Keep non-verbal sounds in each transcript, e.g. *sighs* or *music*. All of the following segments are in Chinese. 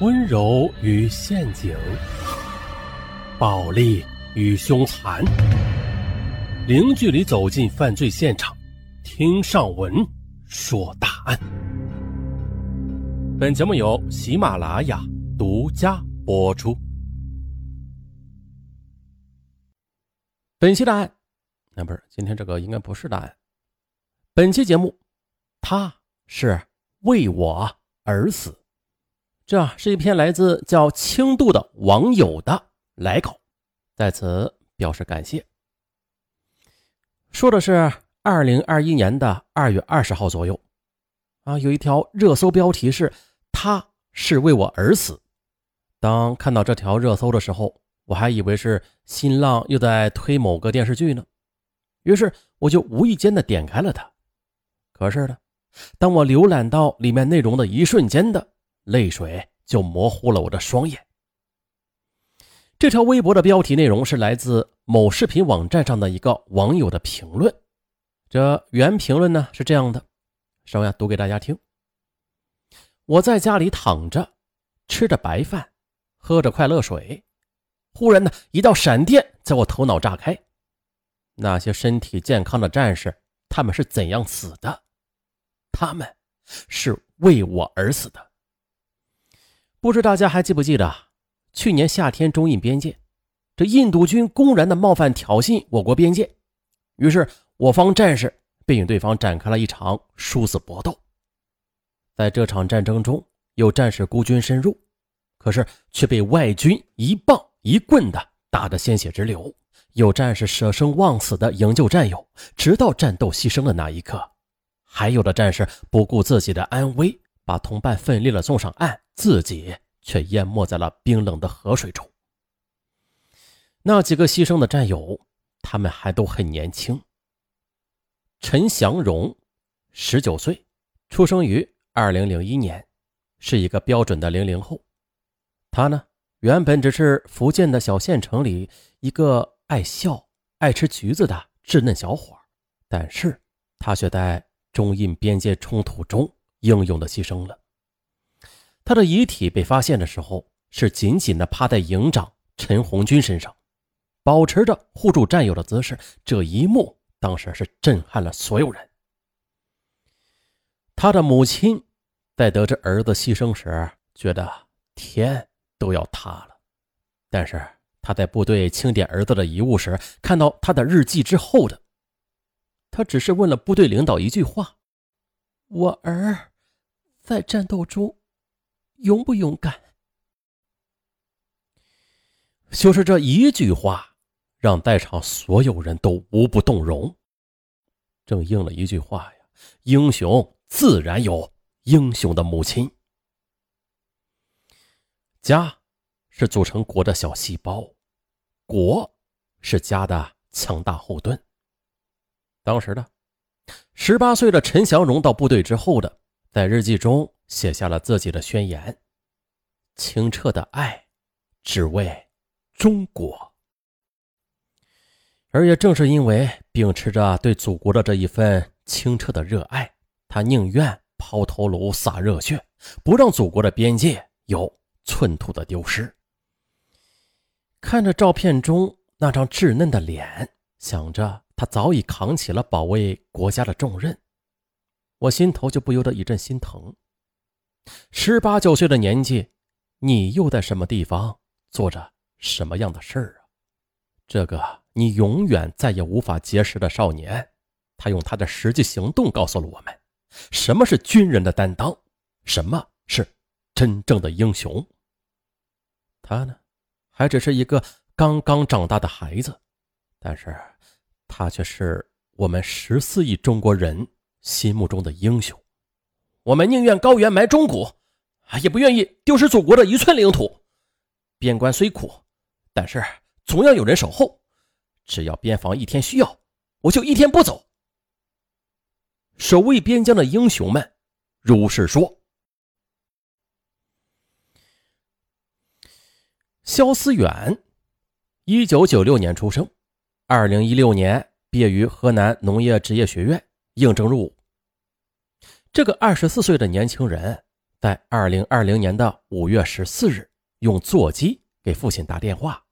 温柔与陷阱，暴力与凶残，零距离走进犯罪现场，听上文说大案。本节目由喜马拉雅独家播出。本期答案，那不是今天这个应该不是答案。本期节目，他是为我而死。这是一篇来自叫轻度的网友的来稿，在此表示感谢。说的是二零二一年的二月二十号左右，啊，有一条热搜标题是“他是为我而死”。当看到这条热搜的时候，我还以为是新浪又在推某个电视剧呢，于是我就无意间的点开了它。可是呢，当我浏览到里面内容的一瞬间的。泪水就模糊了我的双眼。这条微博的标题内容是来自某视频网站上的一个网友的评论。这原评论呢是这样的，稍微读给大家听。我在家里躺着，吃着白饭，喝着快乐水，忽然呢一道闪电在我头脑炸开。那些身体健康的战士，他们是怎样死的？他们是为我而死的。不知大家还记不记得，去年夏天中印边界，这印度军公然的冒犯挑衅我国边界，于是我方战士便与对方展开了一场殊死搏斗。在这场战争中，有战士孤军深入，可是却被外军一棒一棍的打得鲜血直流；有战士舍生忘死的营救战友，直到战斗牺牲的那一刻；还有的战士不顾自己的安危。把同伴奋力的送上岸，自己却淹没在了冰冷的河水中。那几个牺牲的战友，他们还都很年轻。陈祥荣，十九岁，出生于二零零一年，是一个标准的零零后。他呢，原本只是福建的小县城里一个爱笑、爱吃橘子的稚嫩小伙，但是他却在中印边界冲突中。英勇的牺牲了。他的遗体被发现的时候，是紧紧的趴在营长陈红军身上，保持着护住战友的姿势。这一幕当时是震撼了所有人。他的母亲在得知儿子牺牲时，觉得天都要塌了。但是他在部队清点儿子的遗物时，看到他的日记之后的，他只是问了部队领导一句话。我儿在战斗中勇不勇敢？就是这一句话，让在场所有人都无不动容。正应了一句话呀：“英雄自然有英雄的母亲。”家是组成国的小细胞，国是家的强大后盾。当时的。十八岁的陈祥荣到部队之后的，在日记中写下了自己的宣言：清澈的爱，只为中国。而也正是因为秉持着对祖国的这一份清澈的热爱，他宁愿抛头颅洒热血，不让祖国的边界有寸土的丢失。看着照片中那张稚嫩的脸，想着。他早已扛起了保卫国家的重任，我心头就不由得一阵心疼。十八九岁的年纪，你又在什么地方做着什么样的事儿啊？这个你永远再也无法结识的少年，他用他的实际行动告诉了我们，什么是军人的担当，什么是真正的英雄。他呢，还只是一个刚刚长大的孩子，但是。他却是我们十四亿中国人心目中的英雄，我们宁愿高原埋忠骨，也不愿意丢失祖国的一寸领土。边关虽苦，但是总要有人守候。只要边防一天需要，我就一天不走。守卫边疆的英雄们，如是说。肖思远，一九九六年出生。二零一六年毕业于河南农业职业学院，应征入伍。这个二十四岁的年轻人，在二零二零年的五月十四日，用座机给父亲打电话，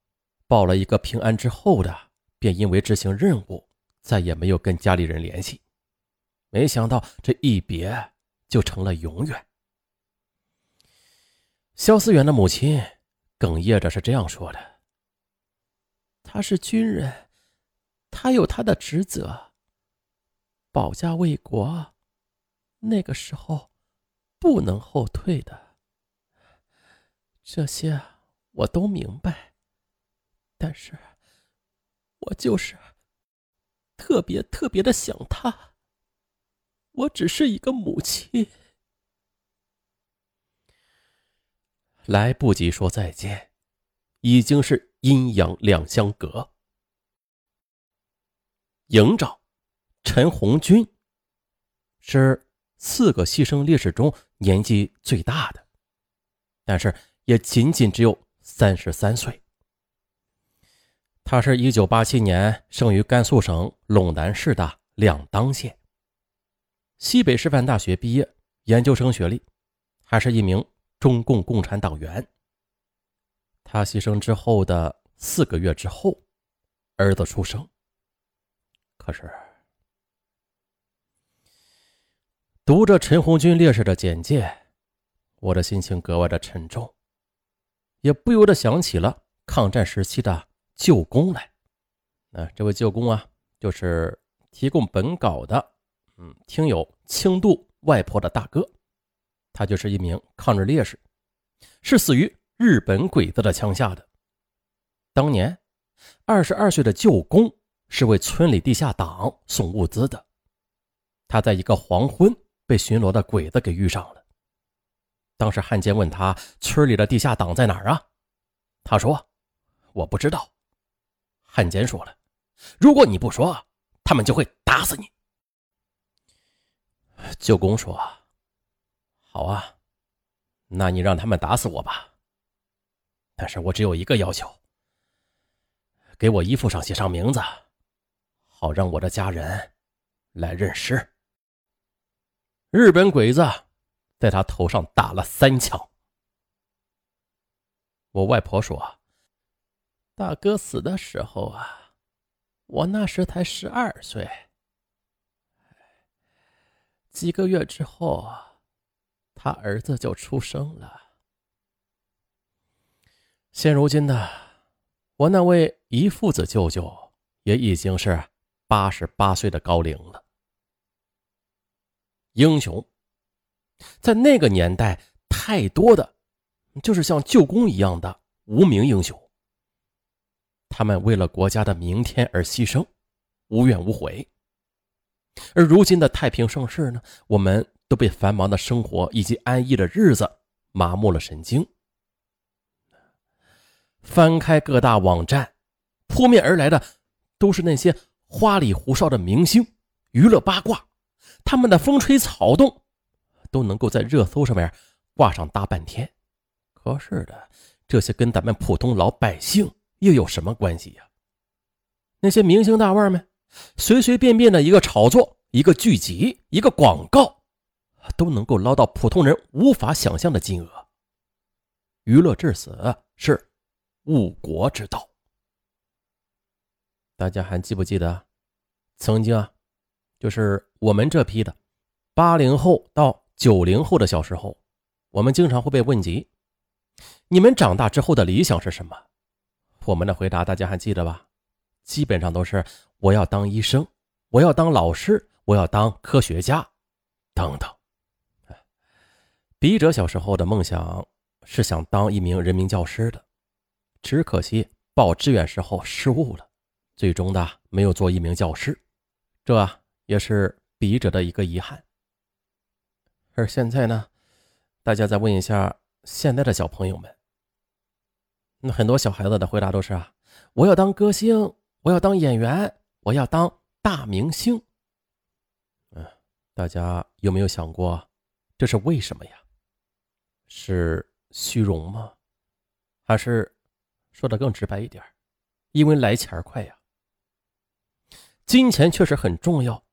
报了一个平安之后的，便因为执行任务，再也没有跟家里人联系。没想到这一别就成了永远。肖思远的母亲哽咽着是这样说的：“他是军人，他有他的职责，保家卫国。那个时候。”不能后退的，这些我都明白。但是，我就是特别特别的想他。我只是一个母亲，来不及说再见，已经是阴阳两相隔。营长陈红军是。四个牺牲烈士中年纪最大的，但是也仅仅只有三十三岁。他是一九八七年生于甘肃省陇南市的两当县，西北师范大学毕业，研究生学历，还是一名中共共产党员。他牺牲之后的四个月之后，儿子出生，可是。读着陈红军烈士的简介，我的心情格外的沉重，也不由得想起了抗战时期的舅公来。那这位舅公啊，就是提供本稿的，嗯，听友轻度外婆的大哥，他就是一名抗日烈士，是死于日本鬼子的枪下的。当年，二十二岁的舅公是为村里地下党送物资的，他在一个黄昏。被巡逻的鬼子给遇上了。当时汉奸问他：“村里的地下党在哪儿啊？”他说：“我不知道。”汉奸说了：“如果你不说，他们就会打死你。”舅公说：“好啊，那你让他们打死我吧。但是我只有一个要求，给我衣服上写上名字，好让我的家人来认尸。”日本鬼子在他头上打了三枪。我外婆说：“大哥死的时候啊，我那时才十二岁。几个月之后，他儿子就出生了。现如今呢，我那位姨父子舅舅也已经是八十八岁的高龄了。”英雄，在那个年代，太多的，就是像舅公一样的无名英雄。他们为了国家的明天而牺牲，无怨无悔。而如今的太平盛世呢，我们都被繁忙的生活以及安逸的日子麻木了神经。翻开各大网站，扑面而来的都是那些花里胡哨的明星娱乐八卦。他们的风吹草动，都能够在热搜上面挂上大半天。可是的，这些跟咱们普通老百姓又有什么关系呀？那些明星大腕们，随随便便的一个炒作、一个剧集、一个广告，都能够捞到普通人无法想象的金额。娱乐至死是误国之道。大家还记不记得，曾经啊？就是我们这批的八零后到九零后的小时候，我们经常会被问及：你们长大之后的理想是什么？我们的回答大家还记得吧？基本上都是我要当医生，我要当老师，我要当科学家，等等。笔者小时候的梦想是想当一名人民教师的，只可惜报志愿时候失误了，最终的没有做一名教师。这。也是笔者的一个遗憾。而现在呢，大家再问一下现在的小朋友们，那很多小孩子的回答都是啊，我要当歌星，我要当演员，我要当大明星。嗯，大家有没有想过，这是为什么呀？是虚荣吗？还是说的更直白一点，因为来钱快呀？金钱确实很重要。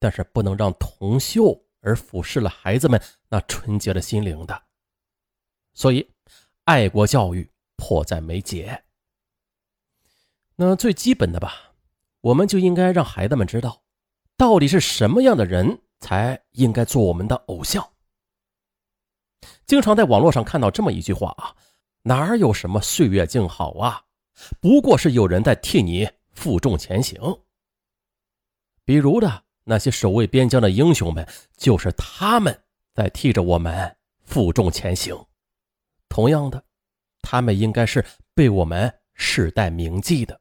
但是不能让铜锈而腐蚀了孩子们那纯洁的心灵的。所以，爱国教育迫在眉睫。那最基本的吧，我们就应该让孩子们知道，到底是什么样的人才应该做我们的偶像。经常在网络上看到这么一句话啊，哪有什么岁月静好啊，不过是有人在替你负重前行。比如的那些守卫边疆的英雄们，就是他们在替着我们负重前行。同样的，他们应该是被我们世代铭记的。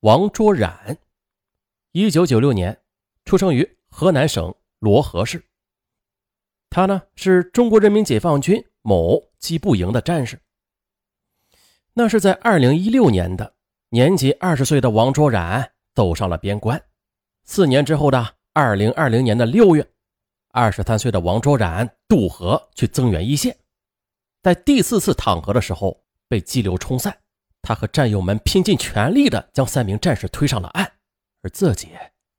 王卓然，一九九六年出生于河南省漯河市。他呢是中国人民解放军某机步营的战士。那是在二零一六年的年仅二十岁的王卓然走上了边关。四年之后的二零二零年的六月，二十三岁的王卓然渡河去增援一线，在第四次淌河的时候被激流冲散，他和战友们拼尽全力的将三名战士推上了岸，而自己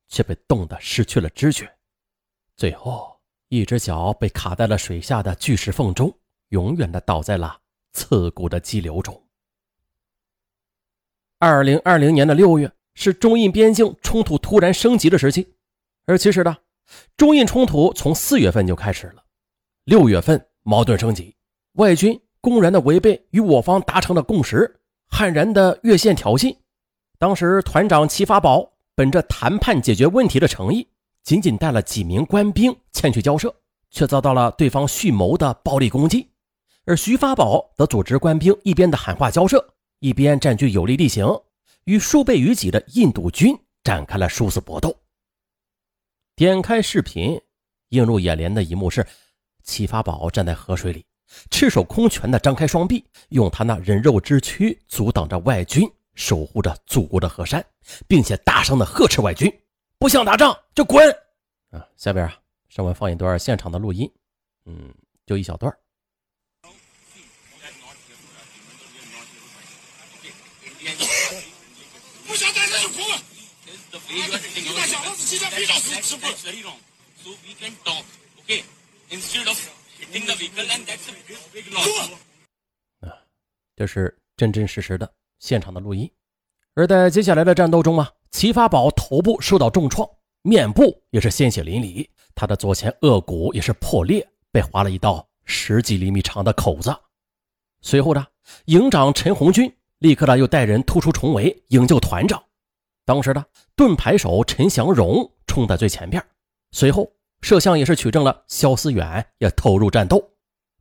却被冻得失去了知觉，最后。一只脚被卡在了水下的巨石缝中，永远的倒在了刺骨的激流中。二零二零年的六月是中印边境冲突突然升级的时期，而其实呢，中印冲突从四月份就开始了，六月份矛盾升级，外军公然的违背与我方达成的共识，悍然的越线挑衅。当时团长齐发宝本着谈判解决问题的诚意。仅仅带了几名官兵前去交涉，却遭到了对方蓄谋的暴力攻击。而徐发宝则组织官兵一边的喊话交涉，一边占据有利地形，与数倍于己的印度军展开了殊死搏斗。点开视频，映入眼帘的一幕是：齐发宝站在河水里，赤手空拳地张开双臂，用他那人肉之躯阻挡着外军，守护着祖国的河山，并且大声地呵斥外军。不想打仗就滚！啊，下边啊，上文放一段现场的录音，嗯，就一小段。不想打仗就滚！这是真真实实的现场的录音。而在接下来的战斗中啊。齐发宝头部受到重创，面部也是鲜血淋漓，他的左前颚骨也是破裂，被划了一道十几厘米长的口子。随后呢，营长陈红军立刻呢又带人突出重围营救团长。当时的盾牌手陈祥荣冲在最前边，随后摄像也是取证了肖思远也投入战斗。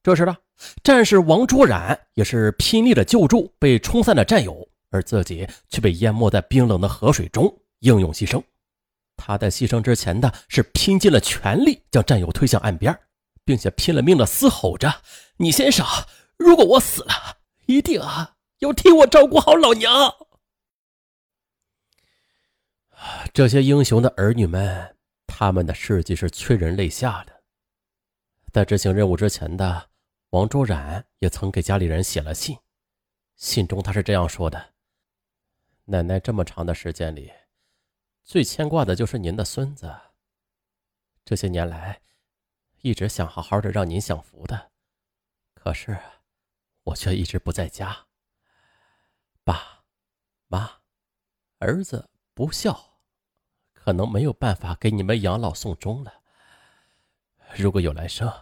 这时呢，战士王卓然也是拼力的救助被冲散的战友。而自己却被淹没在冰冷的河水中，英勇牺牲。他在牺牲之前的是拼尽了全力将战友推向岸边，并且拼了命的嘶吼着：“你先上！如果我死了，一定啊要替我照顾好老娘。” *sighs* 这些英雄的儿女们，他们的事迹是催人泪下的。在执行任务之前的王卓然也曾给家里人写了信，信中他是这样说的。奶奶这么长的时间里，最牵挂的就是您的孙子。这些年来，一直想好好的让您享福的，可是我却一直不在家。爸妈，儿子不孝，可能没有办法给你们养老送终了。如果有来生，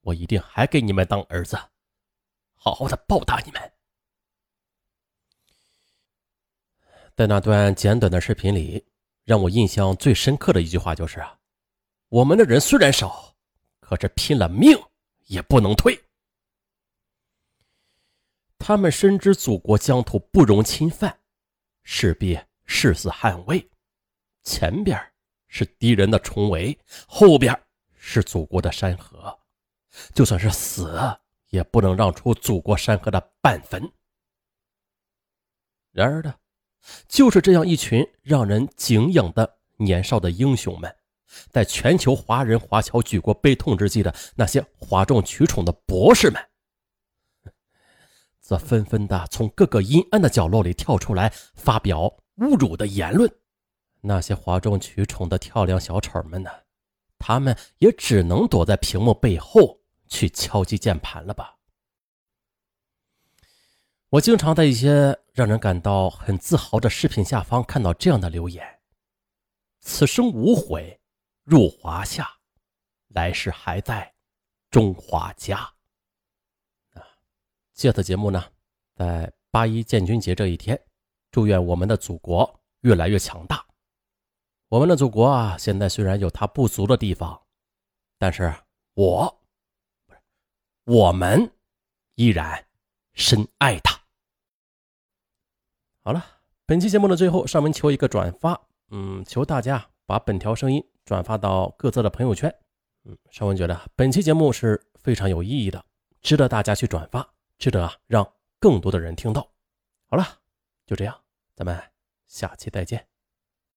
我一定还给你们当儿子，好好的报答你们。在那段简短的视频里，让我印象最深刻的一句话就是：“，我们的人虽然少，可是拼了命也不能退。他们深知祖国疆土不容侵犯，势必誓死捍卫。前边是敌人的重围，后边是祖国的山河，就算是死，也不能让出祖国山河的半分。然而呢？”就是这样一群让人敬仰的年少的英雄们，在全球华人华侨举国悲痛之际的那些哗众取宠的博士们，则纷纷的从各个阴暗的角落里跳出来，发表侮辱的言论。那些哗众取宠的跳梁小丑们呢，他们也只能躲在屏幕背后去敲击键盘了吧？我经常在一些让人感到很自豪的视频下方看到这样的留言：“此生无悔入华夏，来世还在中华家。”啊，借此节目呢，在八一建军节这一天，祝愿我们的祖国越来越强大。我们的祖国啊，现在虽然有它不足的地方，但是我不是我们依然深爱它。好了，本期节目的最后，上文求一个转发，嗯，求大家把本条声音转发到各自的朋友圈，嗯，上文觉得本期节目是非常有意义的，值得大家去转发，值得啊让更多的人听到。好了，就这样，咱们下期再见。